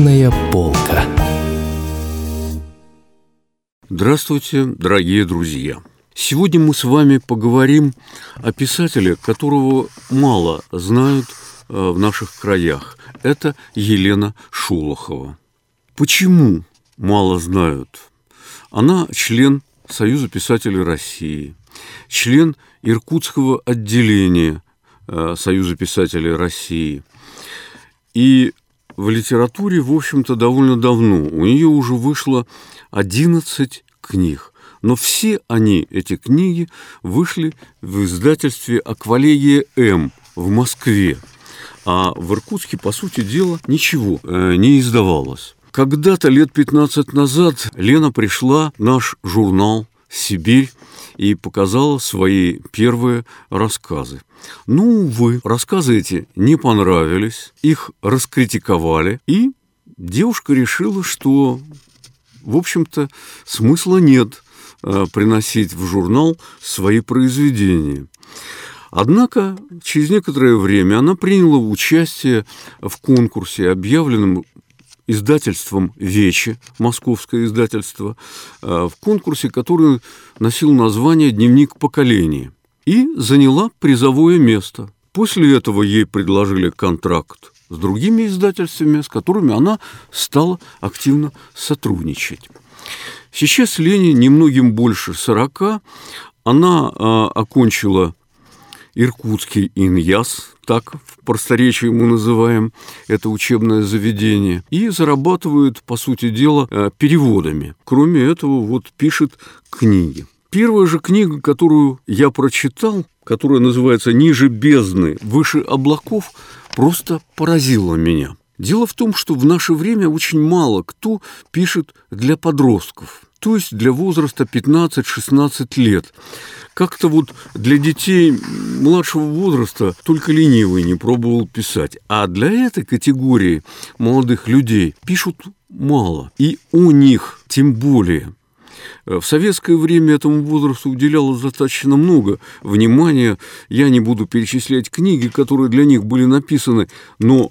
Книжная полка. Здравствуйте, дорогие друзья! Сегодня мы с вами поговорим о писателе, которого мало знают э, в наших краях. Это Елена Шолохова. Почему мало знают? Она член Союза писателей России, член Иркутского отделения э, Союза писателей России. И в литературе, в общем-то, довольно давно. У нее уже вышло 11 книг. Но все они, эти книги, вышли в издательстве «Аквалегия М» в Москве. А в Иркутске, по сути дела, ничего э, не издавалось. Когда-то лет 15 назад Лена пришла наш журнал «Сибирь» и показала свои первые рассказы. Ну, увы, рассказы эти не понравились, их раскритиковали, и девушка решила, что, в общем-то, смысла нет э, приносить в журнал свои произведения. Однако через некоторое время она приняла участие в конкурсе, объявленном издательством «Вечи», московское издательство, э, в конкурсе, который носил название «Дневник поколения» и заняла призовое место. После этого ей предложили контракт с другими издательствами, с которыми она стала активно сотрудничать. Сейчас Лене немногим больше 40, она э, окончила Иркутский иньяс, так в просторечии мы называем это учебное заведение, и зарабатывают, по сути дела, э, переводами. Кроме этого, вот пишет книги. Первая же книга, которую я прочитал, которая называется «Ниже бездны, выше облаков», просто поразила меня. Дело в том, что в наше время очень мало кто пишет для подростков, то есть для возраста 15-16 лет. Как-то вот для детей младшего возраста только ленивый не пробовал писать. А для этой категории молодых людей пишут мало. И у них тем более. В советское время этому возрасту уделялось достаточно много внимания. Я не буду перечислять книги, которые для них были написаны, но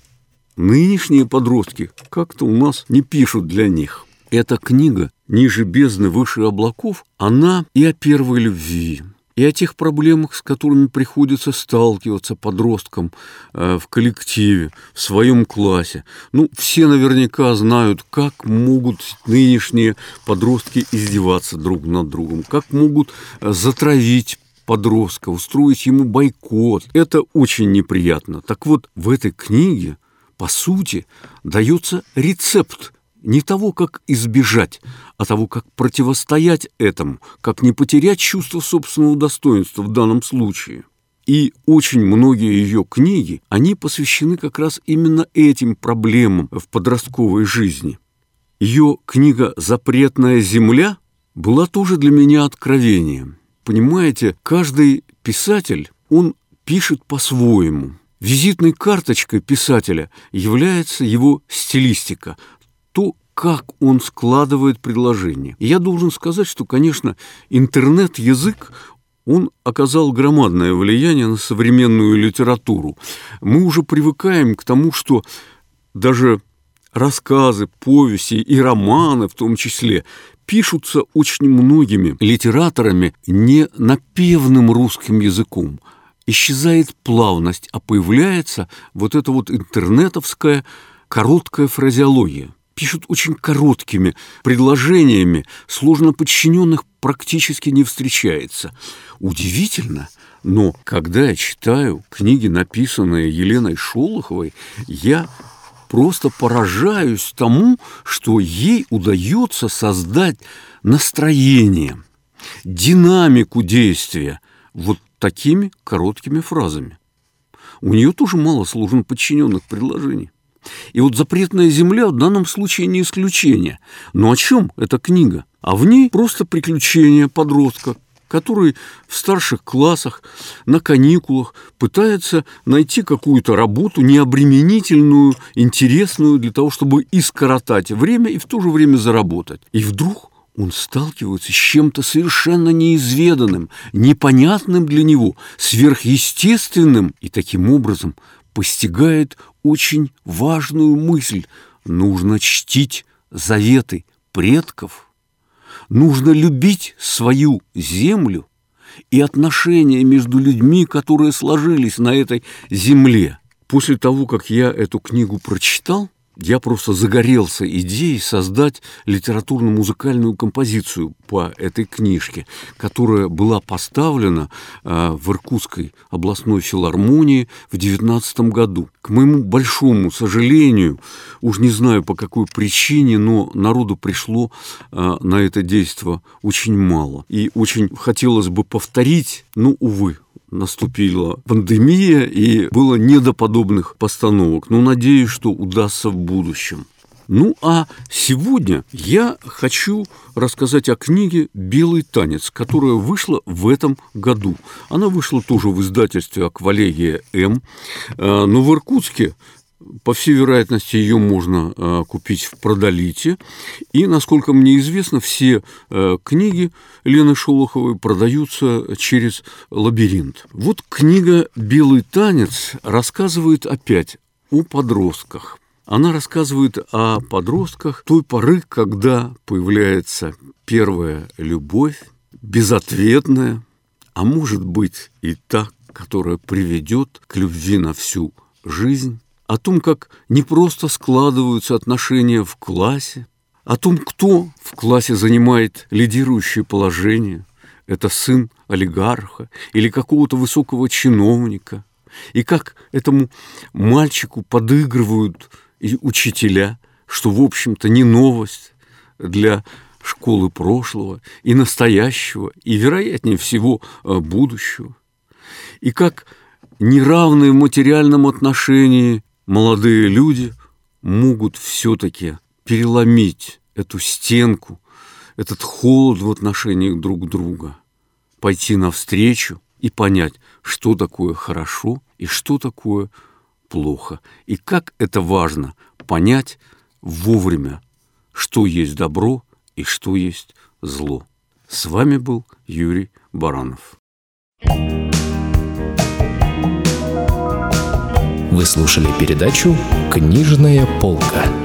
Нынешние подростки как-то у нас не пишут для них. Эта книга «Ниже бездны, выше облаков», она и о первой любви, и о тех проблемах, с которыми приходится сталкиваться подросткам э, в коллективе, в своем классе. Ну, все наверняка знают, как могут нынешние подростки издеваться друг над другом, как могут э, затравить подростка, устроить ему бойкот. Это очень неприятно. Так вот, в этой книге – по сути, дается рецепт не того, как избежать, а того, как противостоять этому, как не потерять чувство собственного достоинства в данном случае. И очень многие ее книги, они посвящены как раз именно этим проблемам в подростковой жизни. Ее книга «Запретная земля» была тоже для меня откровением. Понимаете, каждый писатель, он пишет по-своему – Визитной карточкой писателя является его стилистика, то, как он складывает предложение. Я должен сказать, что, конечно, интернет-язык, он оказал громадное влияние на современную литературу. Мы уже привыкаем к тому, что даже рассказы, повести и романы в том числе пишутся очень многими литераторами не напевным русским языком, исчезает плавность, а появляется вот эта вот интернетовская короткая фразеология. Пишут очень короткими предложениями, сложно подчиненных практически не встречается. Удивительно, но когда я читаю книги, написанные Еленой Шолоховой, я просто поражаюсь тому, что ей удается создать настроение, динамику действия вот такими короткими фразами. У нее тоже мало сложно подчиненных предложений. И вот «Запретная земля» в данном случае не исключение. Но о чем эта книга? А в ней просто приключения подростка, который в старших классах на каникулах пытается найти какую-то работу необременительную, интересную для того, чтобы и скоротать время, и в то же время заработать. И вдруг он сталкивается с чем-то совершенно неизведанным, непонятным для него, сверхъестественным, и таким образом постигает очень важную мысль нужно чтить заветы предков, нужно любить свою землю и отношения между людьми, которые сложились на этой земле. После того, как я эту книгу прочитал, я просто загорелся идеей создать литературно-музыкальную композицию по этой книжке, которая была поставлена э, в Иркутской областной филармонии в 19 году. К моему большому сожалению, уж не знаю по какой причине, но народу пришло э, на это действие очень мало. И очень хотелось бы повторить, но, увы, наступила пандемия и было не до подобных постановок. Но надеюсь, что удастся в будущем. Ну а сегодня я хочу рассказать о книге «Белый танец», которая вышла в этом году. Она вышла тоже в издательстве «Аквалегия М». Э, но в Иркутске по всей вероятности, ее можно э, купить в продолите. И, насколько мне известно, все э, книги Лены Шолоховой продаются через лабиринт. Вот книга «Белый танец» рассказывает опять о подростках. Она рассказывает о подростках той поры, когда появляется первая любовь, безответная, а может быть и та, которая приведет к любви на всю жизнь о том, как не просто складываются отношения в классе, о том, кто в классе занимает лидирующее положение. Это сын олигарха или какого-то высокого чиновника. И как этому мальчику подыгрывают и учителя, что, в общем-то, не новость для школы прошлого и настоящего, и, вероятнее всего, э, будущего. И как неравные в материальном отношении молодые люди могут все-таки переломить эту стенку, этот холод в отношениях друг друга, пойти навстречу и понять, что такое хорошо и что такое плохо. И как это важно понять вовремя, что есть добро и что есть зло. С вами был Юрий Баранов. thank you Вы слушали передачу «Книжная полка».